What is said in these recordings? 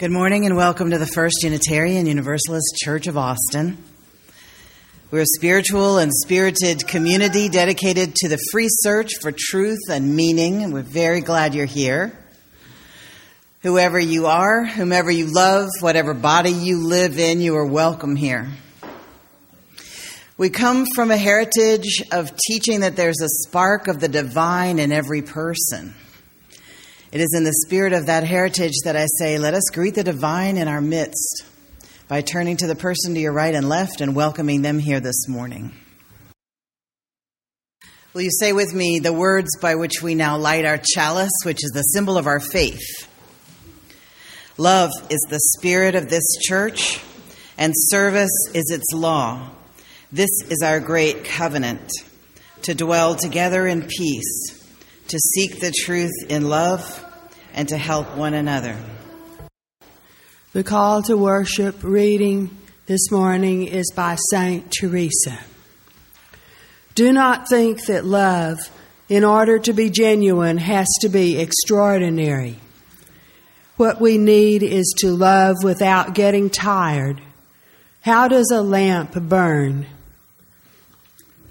Good morning and welcome to the First Unitarian Universalist Church of Austin. We're a spiritual and spirited community dedicated to the free search for truth and meaning, and we're very glad you're here. Whoever you are, whomever you love, whatever body you live in, you are welcome here. We come from a heritage of teaching that there's a spark of the divine in every person. It is in the spirit of that heritage that I say, let us greet the divine in our midst by turning to the person to your right and left and welcoming them here this morning. Will you say with me the words by which we now light our chalice, which is the symbol of our faith? Love is the spirit of this church, and service is its law. This is our great covenant to dwell together in peace, to seek the truth in love, and to help one another. The call to worship reading this morning is by Saint Teresa. Do not think that love, in order to be genuine, has to be extraordinary. What we need is to love without getting tired. How does a lamp burn?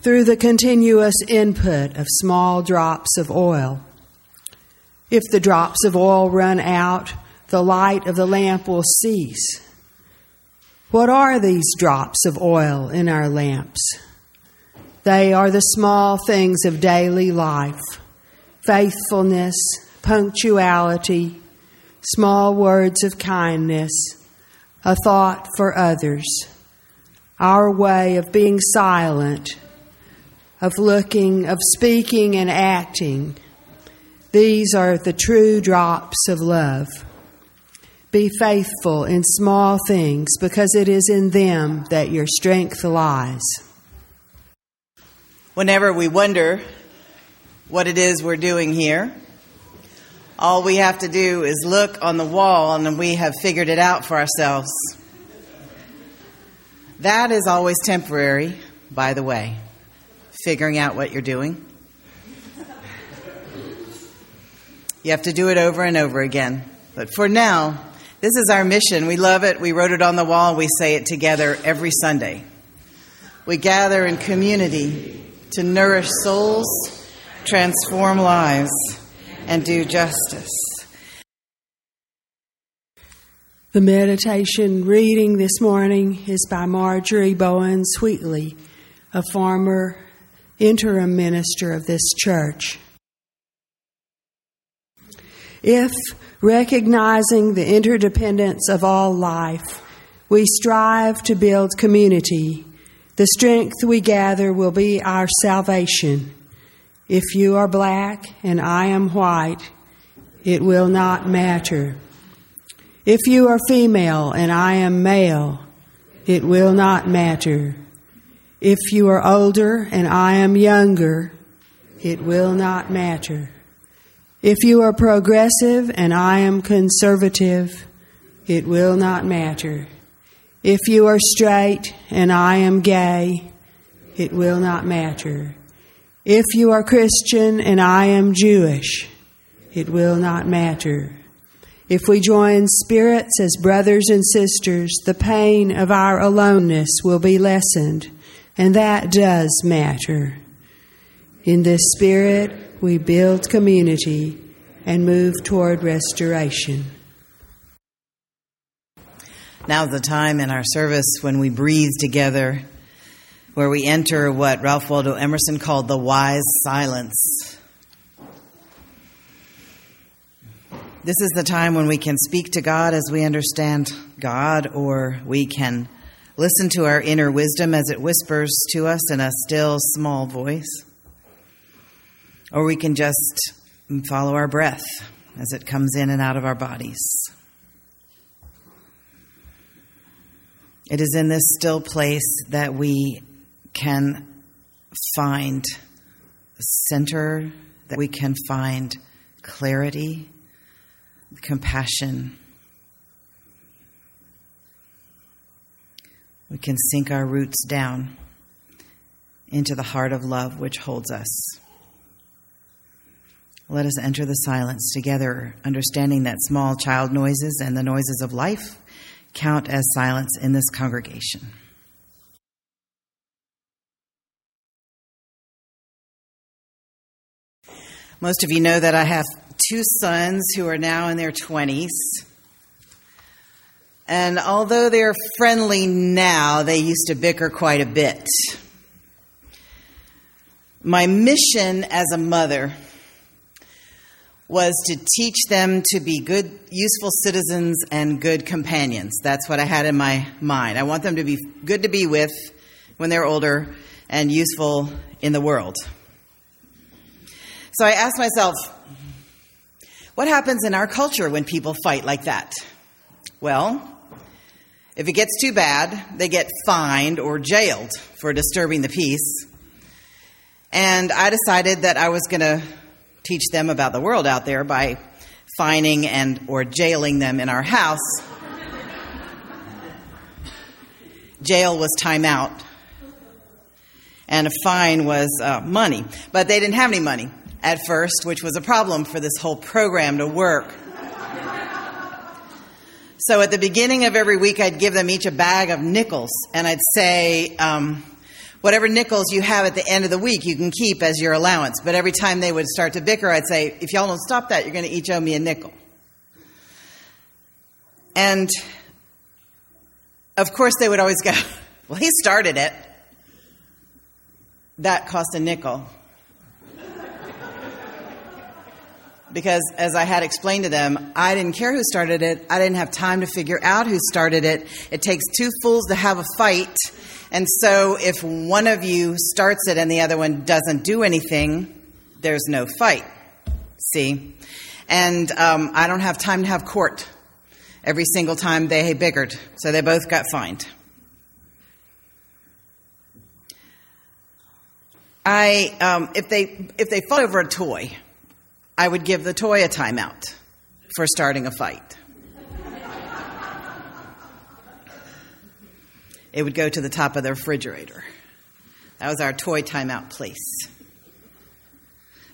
through the continuous input of small drops of oil. If the drops of oil run out, the light of the lamp will cease. What are these drops of oil in our lamps? They are the small things of daily life faithfulness, punctuality, small words of kindness, a thought for others, our way of being silent of looking, of speaking and acting. These are the true drops of love. Be faithful in small things because it is in them that your strength lies. Whenever we wonder what it is we're doing here, all we have to do is look on the wall and we have figured it out for ourselves. That is always temporary, by the way figuring out what you're doing. You have to do it over and over again. But for now, this is our mission. We love it. We wrote it on the wall. We say it together every Sunday. We gather in community to nourish souls, transform lives, and do justice. The meditation reading this morning is by Marjorie Bowen Sweetley, a former interim minister of this church. If, recognizing the interdependence of all life, we strive to build community, the strength we gather will be our salvation. If you are black and I am white, it will not matter. If you are female and I am male, it will not matter. If you are older and I am younger, it will not matter. If you are progressive and I am conservative, it will not matter. If you are straight and I am gay, it will not matter. If you are Christian and I am Jewish, it will not matter. If we join spirits as brothers and sisters, the pain of our aloneness will be lessened and that does matter. In this spirit, we build community and move toward restoration. Now's the time in our service when we breathe together, where we enter what Ralph Waldo Emerson called the wise silence. This is the time when we can speak to God as we understand God, or we can Listen to our inner wisdom as it whispers to us in a still, small voice. Or we can just follow our breath as it comes in and out of our bodies. It is in this still place that we can find center, that we can find clarity, compassion, we can sink our roots down into the heart of love which holds us. Let us enter the silence together, understanding that small child noises and the noises of life count as silence in this congregation. Most of you know that I have two sons who are now in their 20s. And although they're friendly now, they used to bicker quite a bit. My mission as a mother was to teach them to be good, useful citizens and good companions. That's what I had in my mind. I want them to be good to be with when they're older and useful in the world. So I asked myself, what happens in our culture when people fight like that? Well, if it gets too bad, they get fined or jailed for disturbing the peace. And I decided that I was going to teach them about the world out there by fining and or jailing them in our house. Jail was time out, and a fine was uh, money. But they didn't have any money at first, which was a problem for this whole program to work. So at the beginning of every week, I'd give them each a bag of nickels, and I'd say, um, whatever nickels you have at the end of the week, you can keep as your allowance. But every time they would start to bicker, I'd say, if y'all don't stop that, you're going to each owe me a nickel. And of course, they would always go, well, he started it. That cost a nickel. because as I had explained to them, I didn't care who started it. I didn't have time to figure out who started it. It takes two fools to have a fight. And so if one of you starts it and the other one doesn't do anything, there's no fight. See? And um, I don't have time to have court every single time they bickered. So they both got fined. I, um, if they if they fought over a toy, I would give the toy a timeout for starting a fight. It would go to the top of the refrigerator. That was our toy timeout place.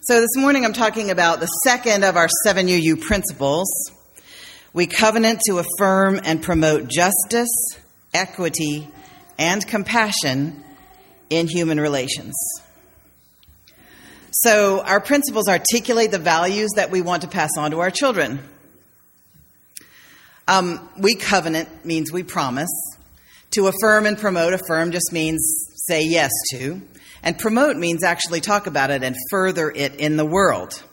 So this morning I'm talking about the second of our 7UU principles. We covenant to affirm and promote justice, equity, and compassion in human relations. So, our principles articulate the values that we want to pass on to our children. Um, we covenant means we promise. To affirm and promote, affirm just means say yes to. And promote means actually talk about it and further it in the world.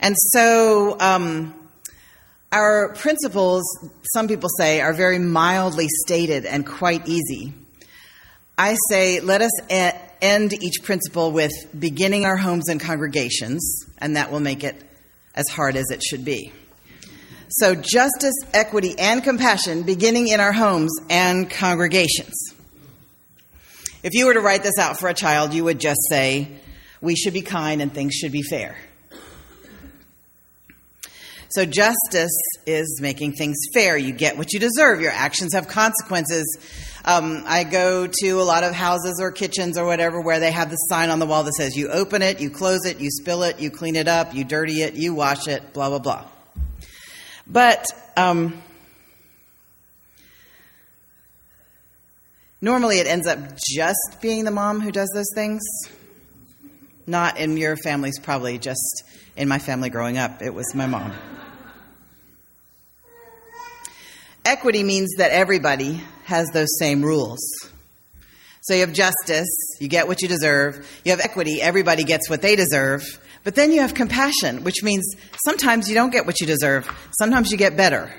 And so, um, our principles, some people say, are very mildly stated and quite easy. I say, let us end each principle with beginning our homes and congregations, and that will make it as hard as it should be. So, justice, equity, and compassion beginning in our homes and congregations. If you were to write this out for a child, you would just say, We should be kind and things should be fair. So, justice is making things fair. You get what you deserve. Your actions have consequences. Um, I go to a lot of houses or kitchens or whatever where they have the sign on the wall that says, you open it, you close it, you spill it, you clean it up, you dirty it, you wash it, blah, blah, blah. But um, normally it ends up just being the mom who does those things. Not in your families, probably just in my family growing up, it was my mom. Equity means that everybody has those same rules. So you have justice, you get what you deserve. You have equity, everybody gets what they deserve. But then you have compassion, which means sometimes you don't get what you deserve, sometimes you get better.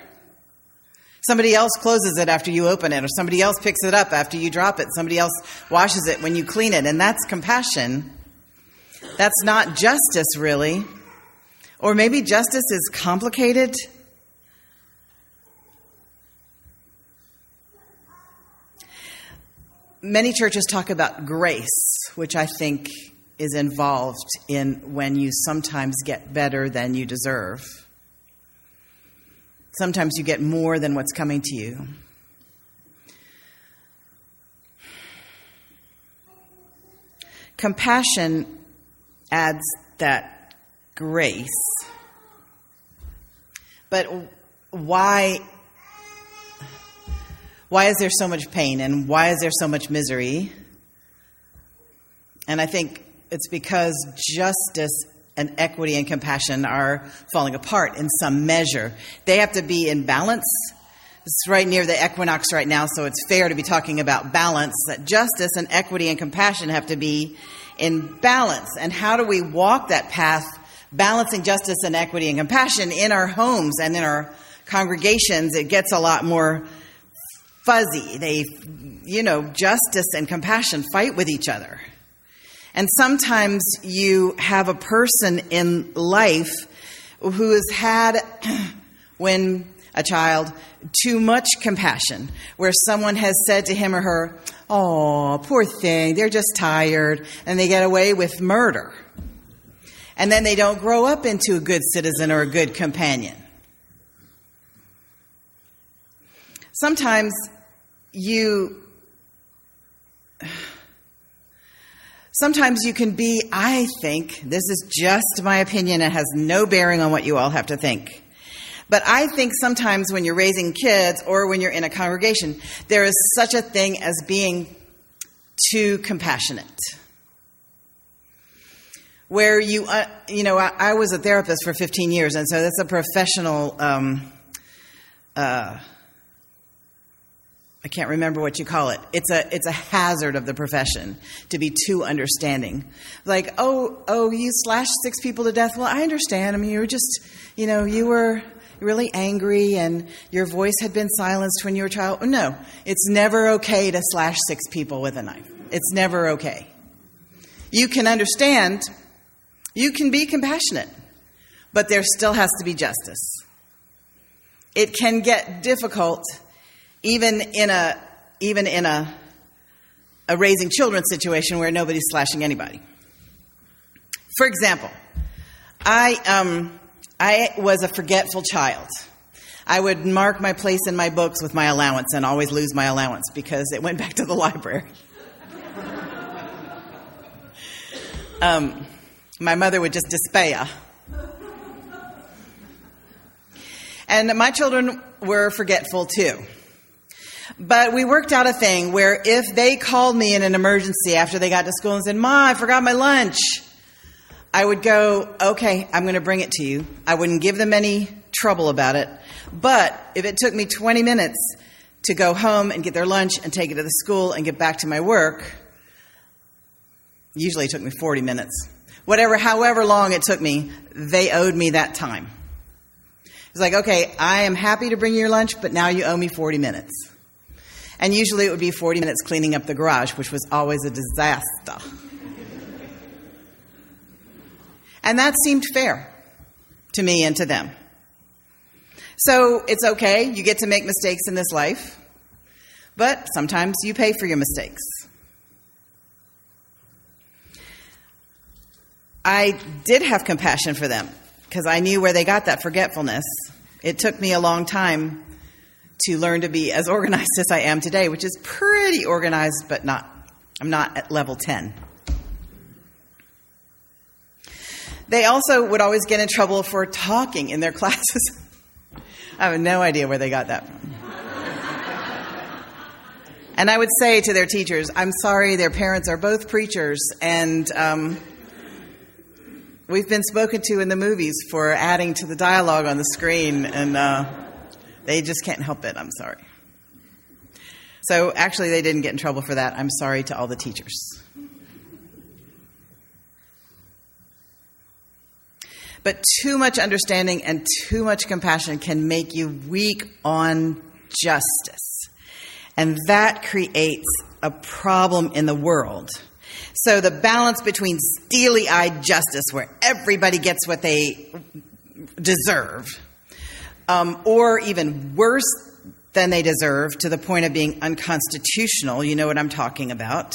Somebody else closes it after you open it, or somebody else picks it up after you drop it, somebody else washes it when you clean it, and that's compassion. That's not justice, really. Or maybe justice is complicated Many churches talk about grace, which I think is involved in when you sometimes get better than you deserve. Sometimes you get more than what's coming to you. Compassion adds that grace. But why why is there so much pain and why is there so much misery? And I think it's because justice and equity and compassion are falling apart in some measure. They have to be in balance. It's right near the equinox right now, so it's fair to be talking about balance. That justice and equity and compassion have to be in balance. And how do we walk that path, balancing justice and equity and compassion in our homes and in our congregations? It gets a lot more fuzzy. They, you know, justice and compassion fight with each other. And sometimes you have a person in life who has had, when a child, too much compassion, where someone has said to him or her, Oh, poor thing, they're just tired, and they get away with murder. And then they don't grow up into a good citizen or a good companion. Sometimes you sometimes you can be, I think, this is just my opinion, it has no bearing on what you all have to think. But I think sometimes when you're raising kids or when you're in a congregation, there is such a thing as being too compassionate. Where you, uh, you know, I, I, was a therapist for 15 years, and so that's a professional um, uh, I can't remember what you call it. It's a it's a hazard of the profession to be too understanding. Like, oh, oh, you slashed six people to death. Well, I understand. I mean, you were just, you know, you were really angry and your voice had been silenced when you were a child. No, it's never okay to slash six people with a knife. It's never okay. You can understand, you can be compassionate, but there still has to be justice. It can get difficult even in a even in a a raising children situation where nobody's slashing anybody. For example, I um, I was a forgetful child. I would mark my place in my books with my allowance and always lose my allowance because it went back to the library. um, my mother would just despair. And my children were forgetful too. But we worked out a thing where if they called me in an emergency after they got to school and said, Ma, I forgot my lunch, I would go, okay, I'm going to bring it to you. I wouldn't give them any trouble about it. But if it took me 20 minutes to go home and get their lunch and take it to the school and get back to my work, usually it took me 40 minutes. Whatever, however long it took me, they owed me that time. It's like, okay, I am happy to bring you your lunch, but now you owe me 40 minutes. And usually it would be 40 minutes cleaning up the garage, which was always a disaster. and that seemed fair to me and to them. So it's okay, you get to make mistakes in this life, but sometimes you pay for your mistakes. I did have compassion for them because I knew where they got that forgetfulness. It took me a long time to learn to be as organized as I am today, which is pretty organized, but not, I'm not at level 10. They also would always get in trouble for talking in their classes. I have no idea where they got that from. and I would say to their teachers, I'm sorry, their parents are both preachers, and um, we've been spoken to in the movies for adding to the dialogue on the screen, and uh, they just can't help it. I'm sorry. So actually, they didn't get in trouble for that. I'm sorry to all the teachers. But too much understanding and too much compassion can make you weak on justice. And that creates a problem in the world. So the balance between steely eyed justice, where everybody gets what they deserve, um, or even worse than they deserve to the point of being unconstitutional. You know what I'm talking about.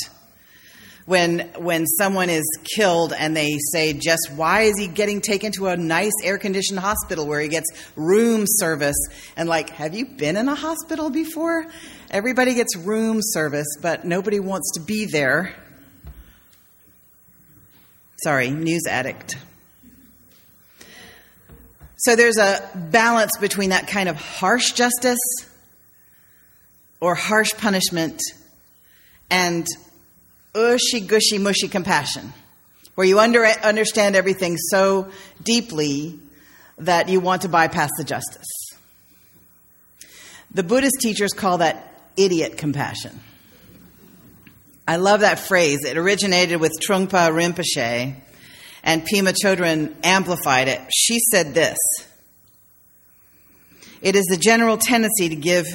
When, when someone is killed and they say, just why is he getting taken to a nice air conditioned hospital where he gets room service? And like, have you been in a hospital before? Everybody gets room service, but nobody wants to be there. Sorry, news addict. So there's a balance between that kind of harsh justice or harsh punishment and ushy gushy mushy compassion, where you under, understand everything so deeply that you want to bypass the justice. The Buddhist teachers call that idiot compassion. I love that phrase. It originated with Trungpa Rinpoche, and Pema Chodron amplified it. She said this It is the general tendency to give,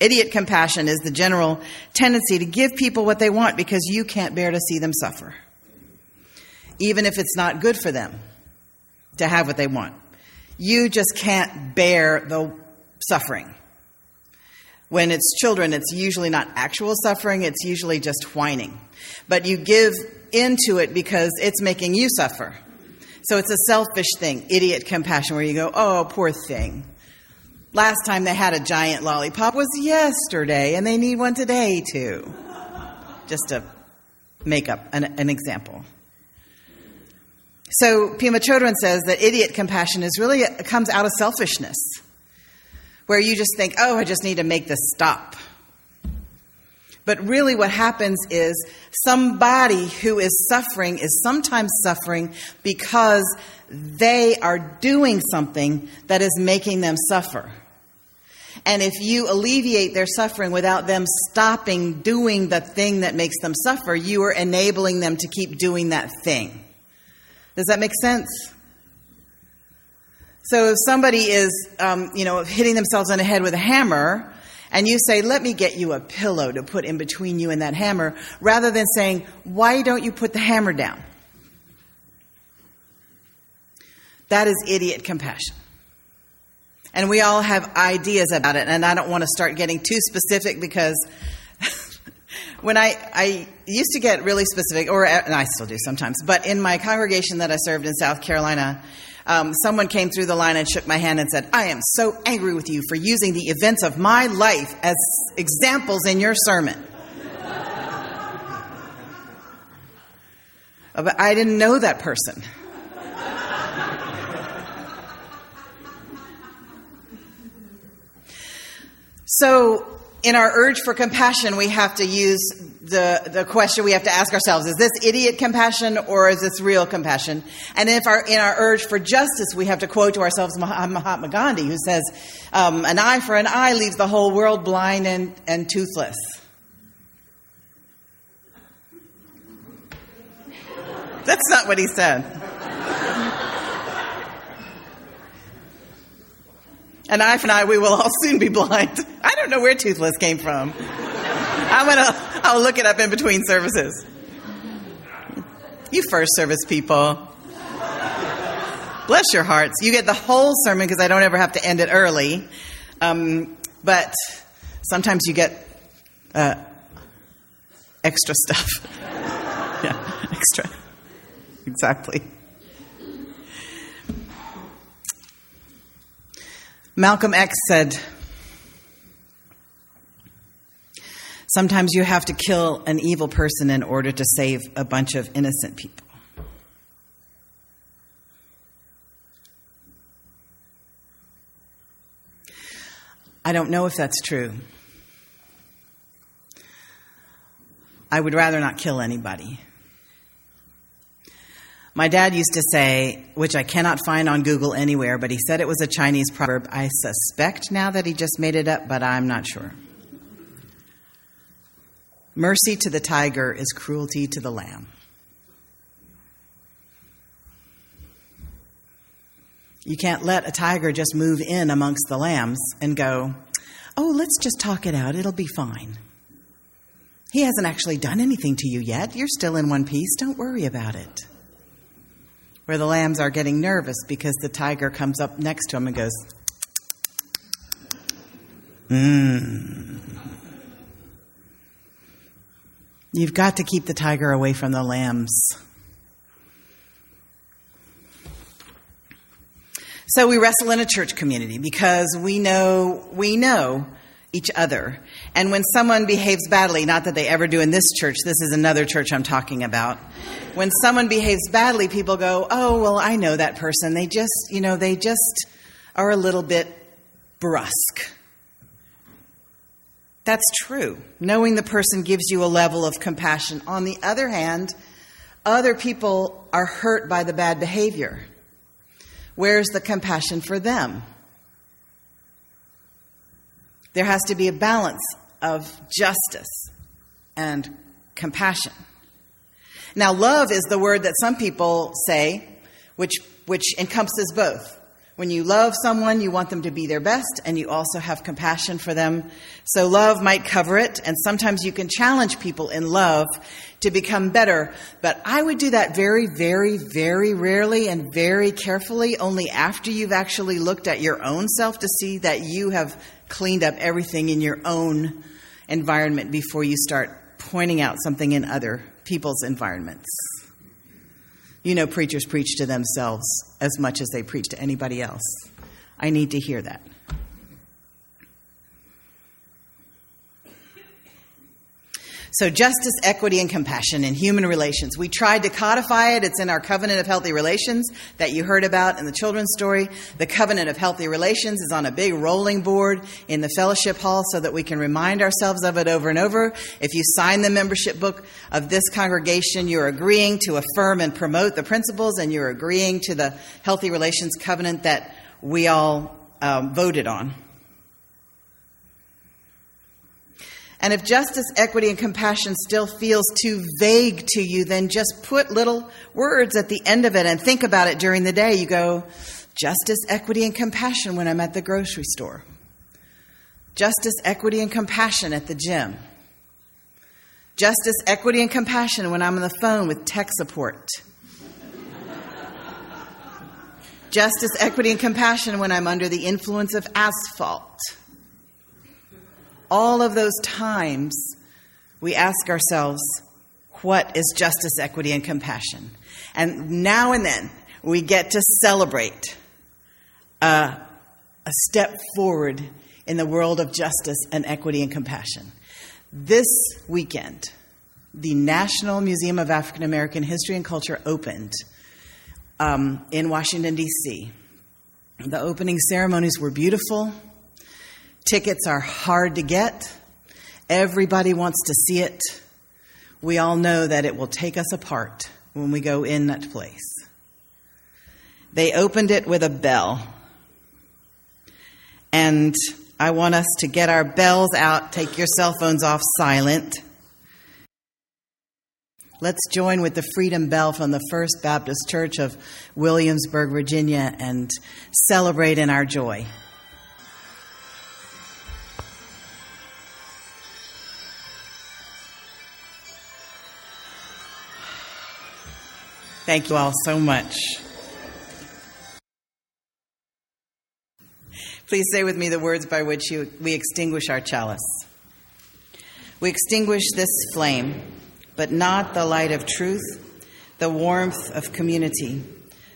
idiot compassion is the general tendency to give people what they want because you can't bear to see them suffer, even if it's not good for them to have what they want. You just can't bear the suffering. When it's children, it's usually not actual suffering, it's usually just whining. But you give into it because it's making you suffer. So it's a selfish thing, idiot compassion, where you go, oh, poor thing. Last time they had a giant lollipop was yesterday, and they need one today, too. Just to make up an, an example. So Pema Chodron says that idiot compassion is really comes out of selfishness where you just think, oh, I just need to make this stop. But really, what happens is somebody who is suffering is sometimes suffering because they are doing something that is making them suffer. And if you alleviate their suffering without them stopping doing the thing that makes them suffer, you are enabling them to keep doing that thing. Does that make sense? So if somebody is, um, you know, hitting themselves on the head with a hammer, and you say, let me get you a pillow to put in between you and that hammer, rather than saying, why don't you put the hammer down? That is idiot compassion. And we all have ideas about it, and I don't want to start getting too specific because when I, I used to get really specific, or and I still do sometimes, but in my congregation that I served in South Carolina, um, someone came through the line and shook my hand and said, I am so angry with you for using the events of my life as examples in your sermon. but I didn't know that person. So, in our urge for compassion, we have to use the, the question we have to ask ourselves is this idiot compassion or is this real compassion? And if our, in our urge for justice, we have to quote to ourselves Mahatma Gandhi, who says, um, An eye for an eye leaves the whole world blind and, and toothless. That's not what he said. An eye for an eye, we will all soon be blind. I don't know where toothless came from. I'm gonna I'll look it up in between services. You first service people. Bless your hearts. You get the whole sermon because I don't ever have to end it early. Um, but sometimes you get uh, extra stuff. yeah, extra. Exactly. Malcolm X said, Sometimes you have to kill an evil person in order to save a bunch of innocent people. I don't know if that's true. I would rather not kill anybody. My dad used to say, which I cannot find on Google anywhere, but he said it was a Chinese proverb. I suspect now that he just made it up, but I'm not sure. Mercy to the tiger is cruelty to the lamb. You can't let a tiger just move in amongst the lambs and go, oh, let's just talk it out. It'll be fine. He hasn't actually done anything to you yet. You're still in one piece. Don't worry about it. Where the lambs are getting nervous because the tiger comes up next to them and goes, mmm. You've got to keep the tiger away from the lambs. So we wrestle in a church community because we know we know each other. And when someone behaves badly, not that they ever do in this church, this is another church I'm talking about. When someone behaves badly, people go, "Oh, well, I know that person. They just, you know, they just are a little bit brusque. That's true. Knowing the person gives you a level of compassion. On the other hand, other people are hurt by the bad behavior. Where's the compassion for them? There has to be a balance of justice and compassion. Now, love is the word that some people say, which, which encompasses both. When you love someone, you want them to be their best, and you also have compassion for them. So, love might cover it, and sometimes you can challenge people in love to become better. But I would do that very, very, very rarely and very carefully, only after you've actually looked at your own self to see that you have cleaned up everything in your own environment before you start pointing out something in other people's environments. You know, preachers preach to themselves as much as they preach to anybody else. I need to hear that. So, justice, equity, and compassion in human relations. We tried to codify it. It's in our covenant of healthy relations that you heard about in the children's story. The covenant of healthy relations is on a big rolling board in the fellowship hall so that we can remind ourselves of it over and over. If you sign the membership book of this congregation, you're agreeing to affirm and promote the principles, and you're agreeing to the healthy relations covenant that we all um, voted on. And if justice, equity, and compassion still feels too vague to you, then just put little words at the end of it and think about it during the day. You go, justice, equity, and compassion when I'm at the grocery store. Justice, equity, and compassion at the gym. Justice, equity, and compassion when I'm on the phone with tech support. Justice, equity, and compassion when I'm under the influence of asphalt all of those times we ask ourselves, what is justice, equity, and compassion? And now and then we get to celebrate a, a step forward in the world of justice and equity and compassion. This weekend, the National Museum of African American History and Culture opened um, in Washington, D.C. The opening ceremonies were beautiful. Tickets are hard to get. Everybody wants to see it. We all know that it will take us apart when we go in that place. They opened it with a bell. And I want us to get our bells out, take your cell phones off silent. Let's join with the Freedom Bell from the First Baptist Church of Williamsburg, Virginia, and celebrate in our joy. Thank you all so much. Please say with me the words by which you, we extinguish our chalice. We extinguish this flame, but not the light of truth, the warmth of community,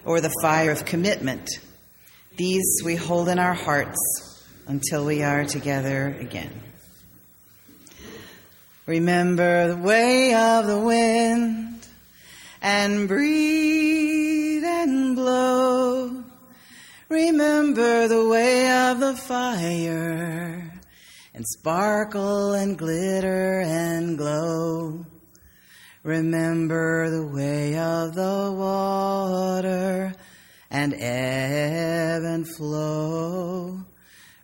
or the fire of commitment. These we hold in our hearts until we are together again. Remember the way of the wind and breathe and blow. Remember the way of the fire and sparkle and glitter and glow. Remember the way of the water and ebb and flow.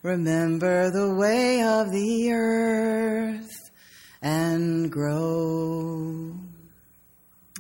Remember the way of the earth and grow.